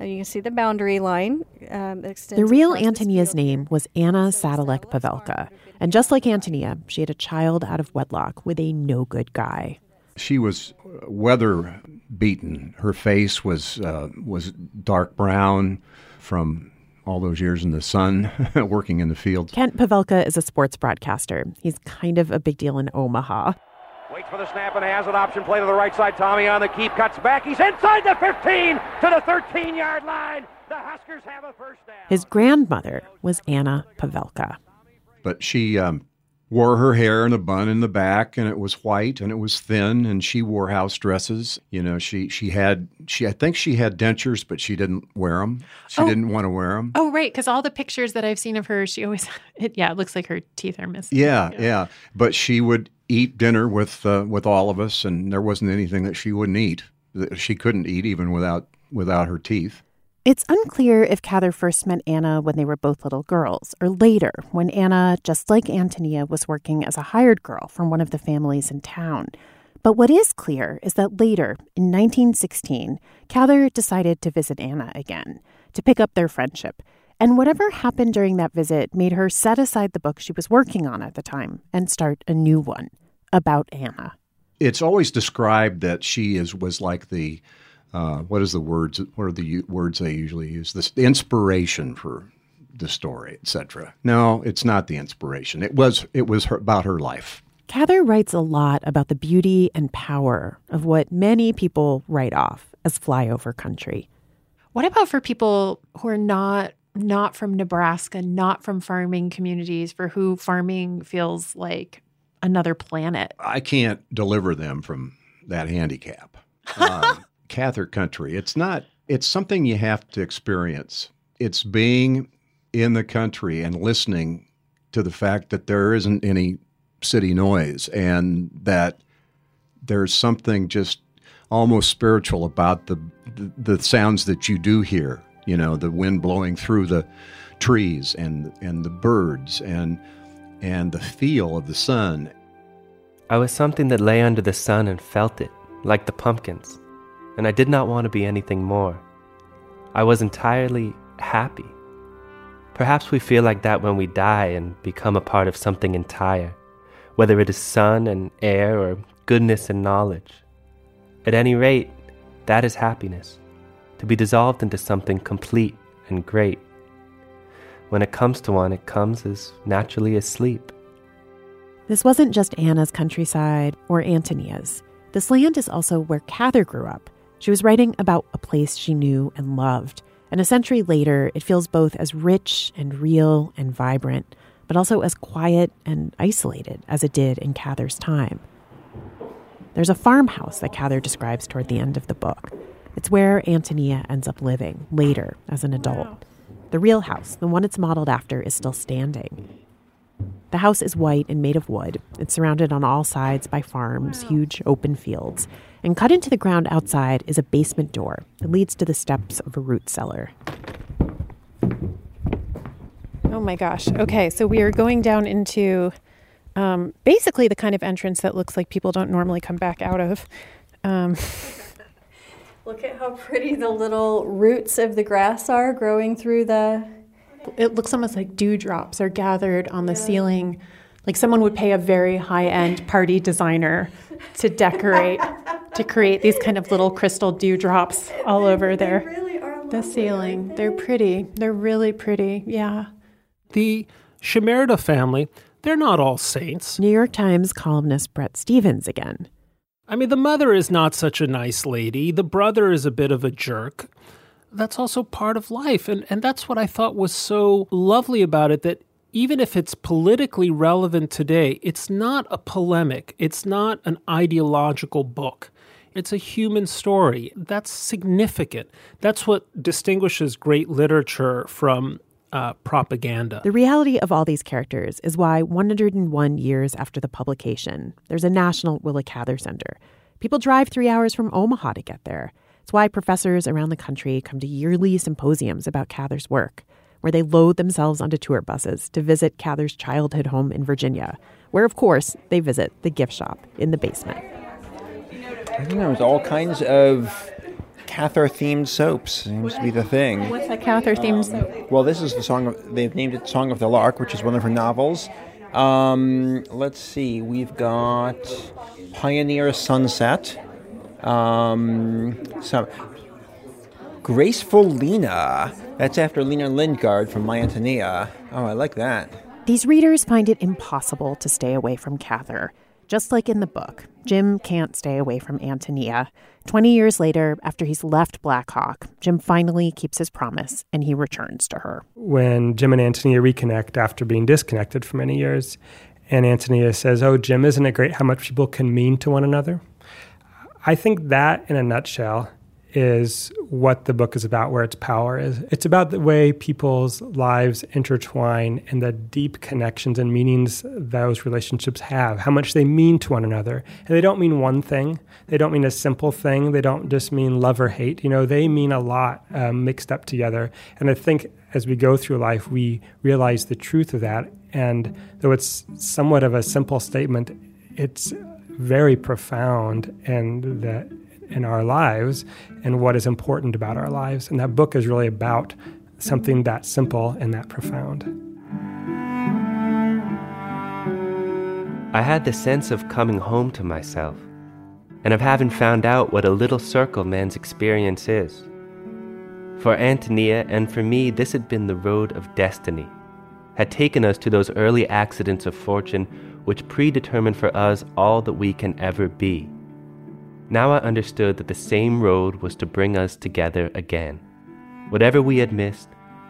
[SPEAKER 20] uh, you can see the boundary line. Um,
[SPEAKER 18] the real Antonia's name was Anna Sadilek Pavelka. And just like Antonia, she had a child out of wedlock with a no good guy.
[SPEAKER 16] She was weather beaten. Her face was uh, was dark brown from all those years in the sun, <laughs> working in the field.
[SPEAKER 18] Kent Pavelka is a sports broadcaster. He's kind of a big deal in Omaha.
[SPEAKER 27] Waits for the snap and has an option play to the right side. Tommy on the keep, cuts back. He's inside the 15 to the 13 yard line. The Huskers have a first down.
[SPEAKER 18] His grandmother was Anna Pavelka.
[SPEAKER 16] But she um, wore her hair in a bun in the back and it was white and it was thin and she wore house dresses you know she she had she i think she had dentures but she didn't wear them she
[SPEAKER 19] Oh.
[SPEAKER 16] didn't want to wear them
[SPEAKER 19] Oh, right. Because all the pictures that I've seen of her, she always, <laughs> it, yeah, it looks like her teeth are missing.
[SPEAKER 16] yeah, yeah but she would eat dinner with uh, with all of us and there wasn't anything that she wouldn't eat that she couldn't eat even without without her teeth
[SPEAKER 18] It's unclear if Cather first met Anna when they were both little girls, or later, when Anna, just like Antonia, was working as a hired girl from one of the families in town. But what is clear is that later, in 1916, Cather decided to visit Anna again, to pick up their friendship. And whatever happened during that visit made her set aside the book she was working on at the time and start a new one about Anna.
[SPEAKER 16] it's always described that she is was like the uh, what is the words what are the u- words they usually use this the inspiration for the story etc no it's not the inspiration it was it was her, about her life
[SPEAKER 18] Cather writes a lot about the beauty and power of what many people write off as flyover country.
[SPEAKER 19] What about for people who are not not from Nebraska, not from farming communities, for who farming feels like another planet?
[SPEAKER 16] I can't deliver them from that handicap. Um, <laughs> Cather country. It's not. It's something you have to experience. It's being in the country and listening to the fact that there isn't any city noise and that there's something just almost spiritual about the, the, the sounds that you do hear. You know, the wind blowing through the trees and and the birds and and the feel of the sun.
[SPEAKER 21] I was something that lay under the sun and felt it, like the pumpkins, and I did not want to be anything more. I was entirely happy. Perhaps we feel like that when we die and become a part of something entire, whether it is sun and air or goodness and knowledge. At any rate, that is happiness, to be dissolved into something complete and great. When it comes to one, it comes as naturally as sleep.
[SPEAKER 18] This wasn't just Anna's countryside or Antonia's. This land is also where Cather grew up. She was writing about a place she knew and loved. And a century later, it feels both as rich and real and vibrant, but also as quiet and isolated as it did in Cather's time. There's a farmhouse that Cather describes toward the end of the book. It's where Antonia ends up living later as an adult. The real house, the one it's modeled after, is still standing. The house is white and made of wood. It's surrounded on all sides by farms, huge open fields. And cut into the ground outside is a basement door that leads to the steps of a root cellar.
[SPEAKER 19] Oh my gosh. Okay, so we are going down into um, basically the kind of entrance that looks like people don't normally come back out of. Um, <laughs>
[SPEAKER 20] Look at how pretty the little roots of the grass are growing through the.
[SPEAKER 19] it looks almost like dewdrops are gathered on the ceiling. Like someone would pay a very high end party designer to decorate, to create these kind of little crystal dewdrops <laughs> all over their the ceiling. They're pretty. They're really pretty. Yeah.
[SPEAKER 24] The Shimerda family, they're not all saints.
[SPEAKER 18] New York Times columnist Bret Stephens again.
[SPEAKER 24] I mean, the mother is not such a nice lady. The brother is a bit of a jerk. That's also part of life. And, and that's what I thought was so lovely about it that even if it's politically relevant today, it's not a polemic, it's not an ideological book. It's a human story. That's significant. That's what distinguishes great literature from uh, propaganda.
[SPEAKER 18] The reality of all these characters is why 101 years after the publication, there's a national Willa Cather Center. People drive three hours from Omaha to get there. It's why professors around the country come to yearly symposiums about Cather's work, where they load themselves onto tour buses to visit Cather's childhood home in Virginia, where, of course, they visit the gift shop in the basement.
[SPEAKER 28] I think there was all kinds of Cather themed soaps. Seems to be the thing.
[SPEAKER 19] What's a Cather themed soap?
[SPEAKER 28] Well, this is the song of, they've named it Song of the Lark, which is one of her novels. Um, let's see, we've got Pioneer Sunset. Um, some Graceful Lena. That's after Lena Lingard from My Antonia. Oh, I like that.
[SPEAKER 18] These readers find it impossible to stay away from Cather. Just like in the book, Jim can't stay away from Antonia. 20 years later, after he's left Black Hawk, Jim finally keeps his promise and he returns to her.
[SPEAKER 4] When Jim and Antonia reconnect after being disconnected for many years, and Antonia says, Oh, Jim, isn't it great how much people can mean to one another? I think that, in a nutshell, is what the book is about, where its power is. It's about the way people's lives intertwine and the deep connections and meanings those relationships have, how much they mean to one another. And they don't mean one thing, they don't mean a simple thing, they don't just mean love or hate. You know, they mean a lot um, mixed up together. And I think as we go through life, we realize the truth of that. And though it's somewhat of a simple statement, it's very profound and that in our lives and what is important about our lives. And that book is really about something that simple and that profound.
[SPEAKER 21] I had the sense of coming home to myself, and of having found out what a little circle man's experience is. For Antonia and for me, this had been the road of destiny. had taken us to those early accidents of fortune which predetermined for us all that we can ever be. Now I understood that the same road was to bring us together again. Whatever we had missed,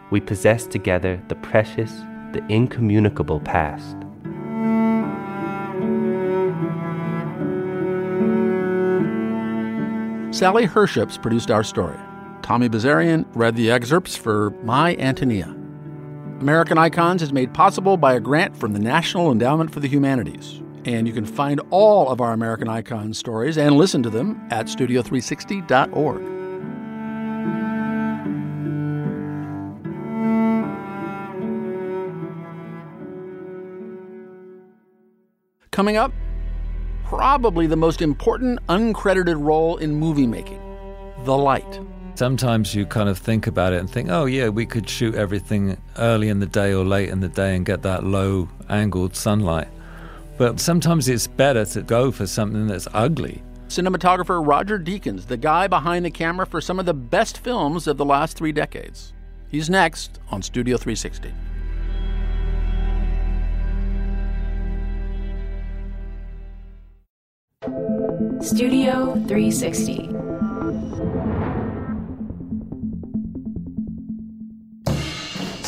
[SPEAKER 21] we possessed together the precious, the incommunicable past.
[SPEAKER 2] Sally Herships produced our story. Tommy Bazarian read the excerpts for My Antonia. American Icons is made possible by a grant from the National Endowment for the Humanities. And you can find all of our American Icons stories and listen to them at studio360.org. Coming up, probably the most important uncredited role in movie making the light.
[SPEAKER 29] Sometimes you kind of think about it and think, oh, yeah, we could shoot everything early in the day or late in the day and get that low angled sunlight. But sometimes it's better to go for something that's ugly.
[SPEAKER 2] Cinematographer Roger Deakins, the guy behind the camera for some of the best films of the last three decades. He's next on Studio 360.
[SPEAKER 17] Studio 360.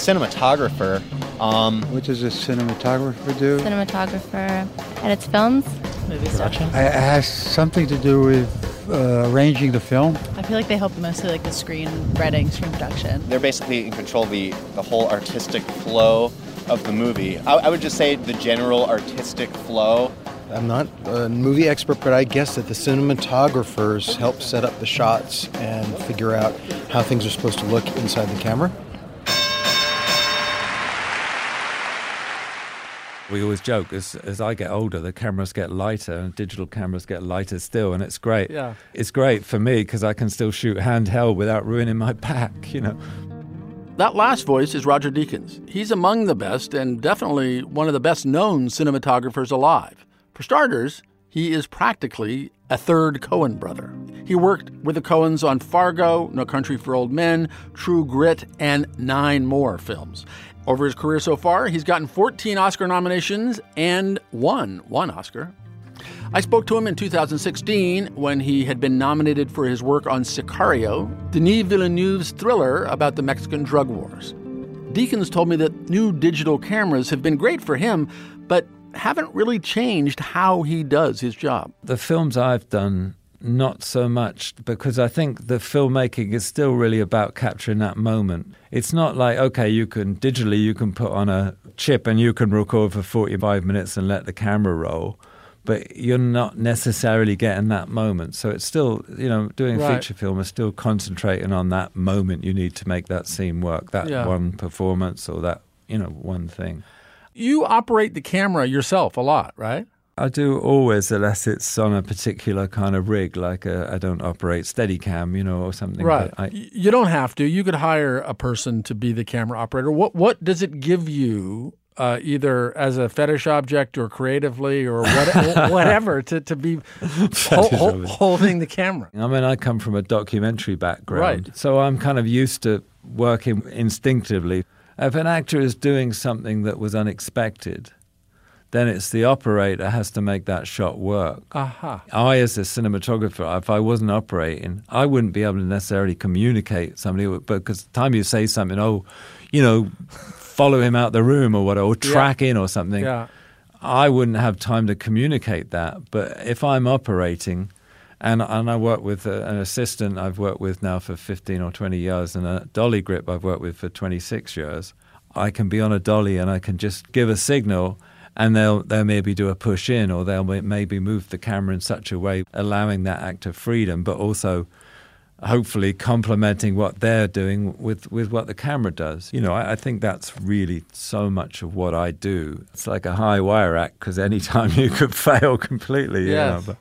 [SPEAKER 30] Cinematographer. Um,
[SPEAKER 31] what does a cinematographer do?
[SPEAKER 32] Cinematographer edits films, movie stuff.
[SPEAKER 31] It has something to do with uh, arranging the film.
[SPEAKER 32] I feel like they help mostly like the screen writing, screen production.
[SPEAKER 30] They're basically in control of the, the whole artistic flow of the movie. I, I would just say the general artistic flow.
[SPEAKER 31] I'm not a movie expert, but I guess that the cinematographers help set up the shots and figure out how things are supposed to look inside the camera.
[SPEAKER 29] We always joke as as I get older, the cameras get lighter and digital cameras get lighter still, and it's great.
[SPEAKER 2] Yeah.
[SPEAKER 29] It's great for me because I can still shoot handheld without ruining my <laughs> back. You know.
[SPEAKER 2] That last voice is Roger Deakins. He's among the best and definitely one of the best known cinematographers alive. For starters, he is practically a third Coen brother. He worked with the Coens on Fargo, No Country for Old Men, True Grit, and nine more films. Over his career so far, he's gotten 14 Oscar nominations and won one Oscar. I spoke to him in 2016 when he had been nominated for his work on Sicario, Denis Villeneuve's thriller about the Mexican drug wars. Deakins told me that new digital cameras have been great for him, but haven't really changed how he does his job.
[SPEAKER 29] The films I've done, not so much, because I think the filmmaking is still really about capturing that moment. It's not like, okay, you can digitally, you can put on a chip and you can record for 45 minutes and let the camera roll. But you're not necessarily getting that moment. So it's still, you know, doing a
[SPEAKER 2] Right.
[SPEAKER 29] feature film is still concentrating on that moment you need to make that scene work, that
[SPEAKER 2] Yeah.
[SPEAKER 29] one performance or that, you know, one thing.
[SPEAKER 2] You operate the camera yourself a lot, right?
[SPEAKER 29] I do always, unless it's on a particular kind of rig, like I I don't operate Steadicam, you know, or something.
[SPEAKER 2] Right.
[SPEAKER 29] But I,
[SPEAKER 2] you don't have to. You could hire a person to be the camera operator. What what does it give you, uh, either as a fetish object or creatively or what, <laughs> whatever, to, to be hol-
[SPEAKER 29] Fetish
[SPEAKER 2] hol- holding the camera?
[SPEAKER 29] I mean, I come from a documentary background,
[SPEAKER 2] Right.
[SPEAKER 29] so I'm kind of used to working instinctively. If an actor is doing something that was unexpected, then it's the operator has to make that shot work.
[SPEAKER 2] Aha.
[SPEAKER 29] I, as a cinematographer, if I wasn't operating, I wouldn't be able to necessarily communicate somebody because the time you say something, oh, you know, follow him out the room or whatever, or
[SPEAKER 2] Yeah.
[SPEAKER 29] track in or something,
[SPEAKER 2] Yeah.
[SPEAKER 29] I wouldn't have time to communicate that. But if I'm operating, and and I work with a, an assistant I've worked with now for 15 or 20 years, and a dolly grip I've worked with for 26 years, I can be on a dolly and I can just give a signal. And they'll they'll maybe do a push in, or they'll maybe move the camera in such a way, allowing that act of freedom, but also hopefully complementing what they're doing with, with what the camera does. You know, I, I think that's really so much of what I do. It's like a high wire act because anytime <laughs> you could fail completely. you
[SPEAKER 2] Yes.
[SPEAKER 29] know,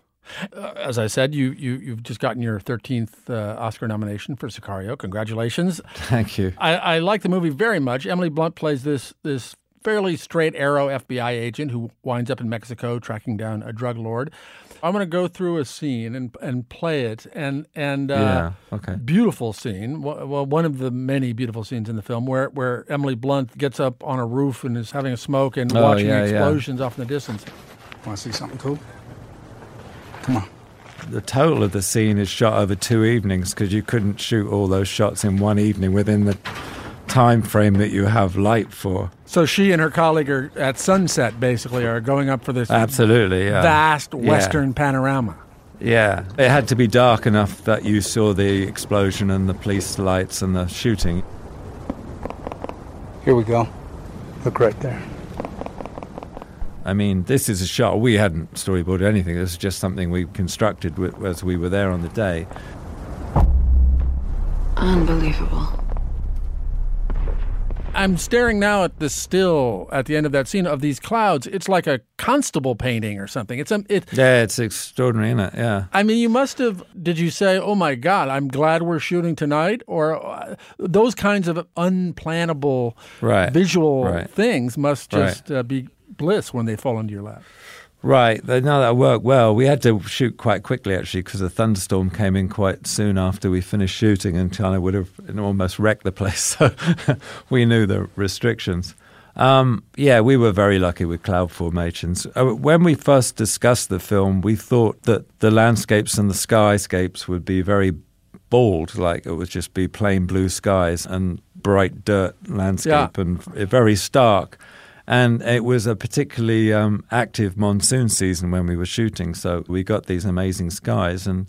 [SPEAKER 2] Uh, as I said, you, you, you've just gotten your 13th uh, Oscar nomination for Sicario. Congratulations. <laughs>
[SPEAKER 29] Thank you.
[SPEAKER 2] I, I like the movie very much. Emily Blunt plays this, this fairly straight arrow FBI agent who winds up in Mexico tracking down a drug lord. I'm going to go through a scene and and play it, and and uh,
[SPEAKER 29] Yeah, okay.
[SPEAKER 2] beautiful scene. Well, well, one of the many beautiful scenes in the film where where Emily Blunt gets up on a roof and is having a smoke and
[SPEAKER 29] Oh,
[SPEAKER 2] watching
[SPEAKER 29] yeah,
[SPEAKER 2] the
[SPEAKER 29] yeah.
[SPEAKER 2] explosions off in the distance.
[SPEAKER 33] Want to see something cool? Come on.
[SPEAKER 29] The total of the scene is shot over two evenings because you couldn't shoot all those shots in one evening within the time frame that you have light for.
[SPEAKER 2] So she and her colleague are at sunset, basically, are going up for this
[SPEAKER 29] Absolutely, yeah.
[SPEAKER 2] vast
[SPEAKER 29] Yeah.
[SPEAKER 2] western panorama.
[SPEAKER 29] Yeah, it had to be dark enough that you saw the explosion and the police lights and the shooting.
[SPEAKER 33] Here we go. Look right there.
[SPEAKER 29] I mean, this is a shot we hadn't storyboarded anything. This is just something we constructed as we were there on the day.
[SPEAKER 17] Unbelievable.
[SPEAKER 2] I'm staring now at the still at the end of that scene of these clouds. It's like a Constable painting or something. It's a it.
[SPEAKER 29] Yeah, it's extraordinary, isn't it? Yeah.
[SPEAKER 2] I mean, you must have. Did you say, "Oh my God, I'm glad we're shooting tonight," or uh, those kinds of unplannable
[SPEAKER 29] Right.
[SPEAKER 2] visual
[SPEAKER 29] Right.
[SPEAKER 2] things must
[SPEAKER 29] Right.
[SPEAKER 2] just uh, be bliss when they fall into your lap.
[SPEAKER 29] Right. They- No, that worked well. We had to shoot quite quickly, actually, because the thunderstorm came in quite soon after we finished shooting and of would have almost wrecked the place. <laughs> So we knew the restrictions. Um, yeah, we were very lucky with cloud formations. Uh, When we first discussed the film, we thought that the landscapes and the skyscapes would be very bald, like it would just be plain blue skies and bright dirt landscape and very stark. And it was a particularly um, active monsoon season when we were shooting, so we got these amazing skies, and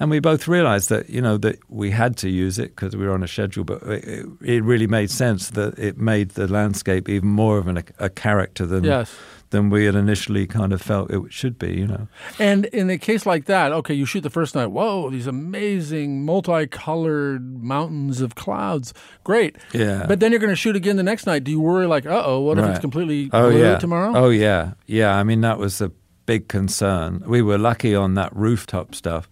[SPEAKER 29] and we both realized that you know that we had to use it because we were on a schedule, but it, it really made sense that it made the landscape even more of an, a character than
[SPEAKER 2] Yes.
[SPEAKER 29] Than we had initially kind of felt it should be. You know.
[SPEAKER 2] And in a case like that, okay, you shoot the first night. Whoa, these amazing multicolored mountains of clouds. Great.
[SPEAKER 29] Yeah.
[SPEAKER 2] But then you're going to shoot again the next night. Do you worry like, uh oh, what if it's completely
[SPEAKER 29] oh,
[SPEAKER 2] blue
[SPEAKER 29] yeah.
[SPEAKER 2] tomorrow?
[SPEAKER 29] Oh yeah, yeah. I mean that was a big concern. We were lucky on that rooftop stuff.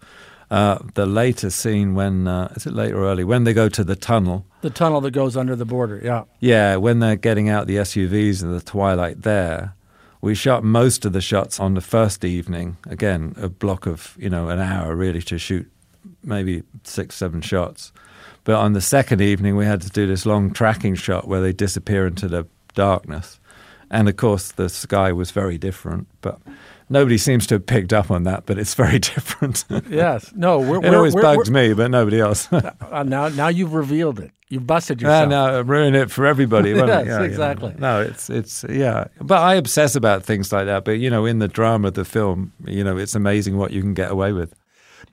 [SPEAKER 29] Uh, the later scene when uh, is it late or early when they go to the tunnel?
[SPEAKER 2] The tunnel that goes under the border. Yeah.
[SPEAKER 29] Yeah, when they're getting out the SUVs in the twilight there. We shot most of the shots on the first evening. Again, a block of, you know, an hour really to shoot maybe six, seven shots. But on the second evening, we had to do this long tracking shot where they disappear into the darkness. And of course, the sky was very different. But nobody seems to have picked up on that, but it's very <laughs> different.
[SPEAKER 2] Yes. No, we're,
[SPEAKER 29] it
[SPEAKER 2] we're,
[SPEAKER 29] always
[SPEAKER 2] we're,
[SPEAKER 29] bugs me, but nobody else. <laughs>
[SPEAKER 2] Uh, now, now you've revealed it. You've busted
[SPEAKER 29] No,
[SPEAKER 2] yourself.
[SPEAKER 29] no, ruin it for everybody. <laughs>
[SPEAKER 2] Yes,
[SPEAKER 29] it? Yeah, you know.
[SPEAKER 2] exactly.
[SPEAKER 29] No, it's it's yeah. But I obsess about things like that. But you know, in the drama of the film, you know, it's amazing what you can get away with.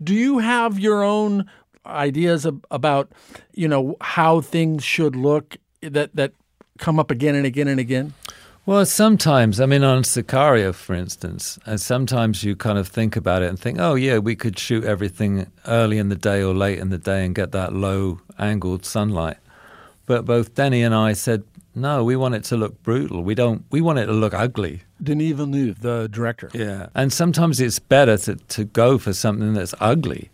[SPEAKER 2] Do you have your own ideas ab- about, you know, how things should look that that come up again and again and again?
[SPEAKER 29] Well, sometimes, I mean, on Sicario, for instance, and sometimes you kind of think about it and think, oh, yeah, we could shoot everything early in the day or late in the day and get that low angled sunlight. But both Denny and I said, no, we want it to look brutal. We don't, we want it to look ugly.
[SPEAKER 2] Denis Villeneuve, the director.
[SPEAKER 29] Yeah. And sometimes it's better to, to go for something that's ugly.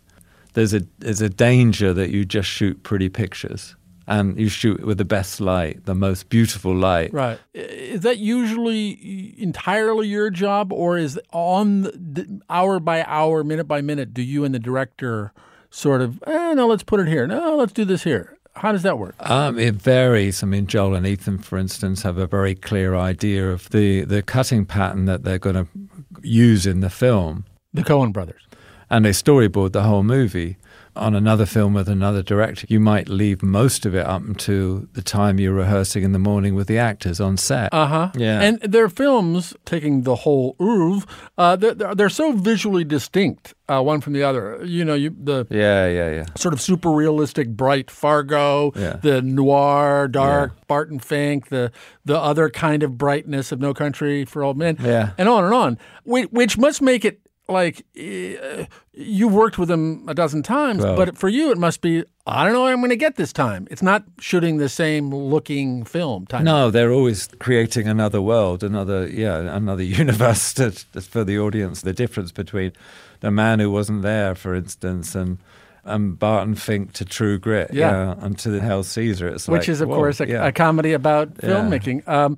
[SPEAKER 29] There's a, there's a danger that you just shoot pretty pictures and you shoot with the best light, the most beautiful light.
[SPEAKER 2] Right. Is that usually entirely your job, or is on the, hour by hour, minute by minute, do you and the director sort of, eh, no, let's put it here. No, let's do this here. How does that work?
[SPEAKER 29] Um, it varies. I mean, Joel and Ethan, for instance, have a very clear idea of the, the cutting pattern that they're going to use in the film.
[SPEAKER 2] The Coen brothers.
[SPEAKER 29] And they storyboard the whole movie. On another film with another director, you might leave most of it up to the time you're rehearsing in the morning with the actors on set.
[SPEAKER 2] Uh huh.
[SPEAKER 29] Yeah.
[SPEAKER 2] And their films, taking the whole oeuvre, uh, they're, they're they're so visually distinct, uh, one from the other. You know, you the
[SPEAKER 29] yeah, yeah, yeah.
[SPEAKER 2] sort of super realistic, bright Fargo,
[SPEAKER 29] Yeah.
[SPEAKER 2] the noir, dark Barton Fink, the the other kind of brightness of No Country for Old Men,
[SPEAKER 29] Yeah.
[SPEAKER 2] and on and on, which, which must make it like uh, you've worked with them a dozen times,
[SPEAKER 29] Well-
[SPEAKER 2] but for you it must be I don't know what I'm going to get this time. It's not shooting the same looking film. Time.
[SPEAKER 29] No, they're always creating another world, another yeah, another <laughs> universe to, for the audience. The difference between the man who wasn't there, for instance, and and Barton Fink to True Grit,
[SPEAKER 2] Yeah.
[SPEAKER 29] and to the Hail Caesar. It's
[SPEAKER 2] which
[SPEAKER 29] like,
[SPEAKER 2] is of
[SPEAKER 29] whoa,
[SPEAKER 2] course a,
[SPEAKER 29] yeah.
[SPEAKER 2] a comedy about
[SPEAKER 29] Yeah.
[SPEAKER 2] filmmaking. Um,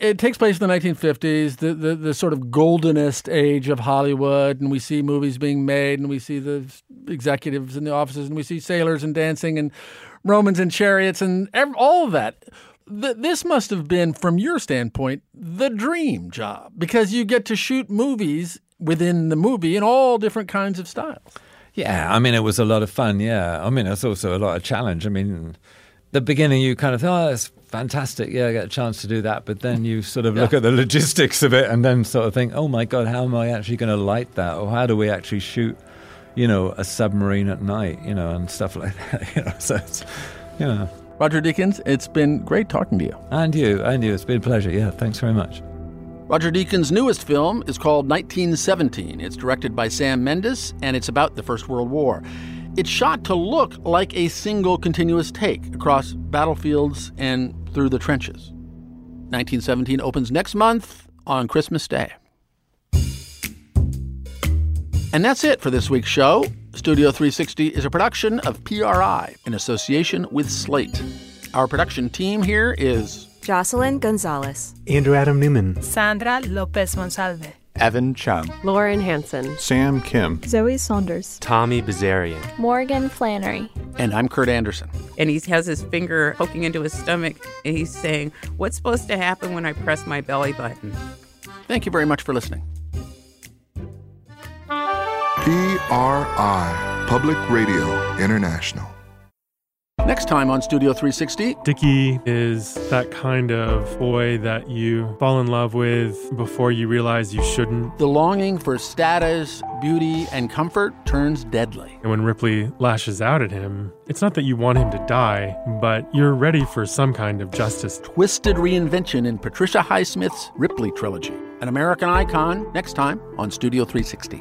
[SPEAKER 2] It takes place in the 1950s, the, the, the sort of goldenest age of Hollywood, and we see movies being made, and we see the executives in the offices, and we see sailors and dancing, and Romans and chariots, and ev- all of that. Th- this must have been, from your standpoint, the dream job because you get to shoot movies within the movie in all different kinds of styles.
[SPEAKER 29] Yeah, I mean, it was a lot of fun. Yeah, I mean, it's also a lot of challenge. I mean, the beginning you kind of think, oh, that's fantastic. Yeah, I get a chance to do that. But then you sort of look at the logistics of it and then sort of think, oh my God, how am I actually going to light that? Or how do we actually shoot, you know, a submarine at night, you know, and stuff <laughs> like that. You know, so it's, you know.
[SPEAKER 2] Roger Deakins, it's been great talking to you.
[SPEAKER 29] And you, and you. It's been a pleasure. Yeah, thanks very much.
[SPEAKER 2] Roger Deakins' newest film is called 1917. It's directed by Sam Mendes, and it's about the First World War. It's shot to look like a single continuous take across battlefields and through the trenches. 1917 opens next month on Christmas Day. And that's it for this week's show. Studio 360 is a production of PRI in association with Slate. Our production team here is
[SPEAKER 34] Jocelyn Gonzalez.
[SPEAKER 35] Andrew Adam Newman.
[SPEAKER 36] Sandra Lopez Monsalve.
[SPEAKER 35] Evan Chung.
[SPEAKER 34] Lauren Hanson.
[SPEAKER 35] Sam Kim.
[SPEAKER 36] Zoe Saunders.
[SPEAKER 21] Tommy Bazarian.
[SPEAKER 37] Morgan Flannery.
[SPEAKER 2] And I'm Kurt Andersen.
[SPEAKER 38] And he has his finger poking into his stomach and he's saying, What's supposed to happen when I press my belly button?
[SPEAKER 2] Thank you very much for listening.
[SPEAKER 39] PRI, Public Radio International.
[SPEAKER 2] Next time on Studio 360,
[SPEAKER 40] Dickie is that kind of boy that you fall in love with before you realize you shouldn't.
[SPEAKER 2] the longing for status, beauty, and comfort turns deadly.
[SPEAKER 40] And when Ripley lashes out at him, it's not that you want him to die, but you're ready for some kind of justice.
[SPEAKER 2] Twisted reinvention in Patricia Highsmith's Ripley trilogy. An American icon, next time on Studio 360.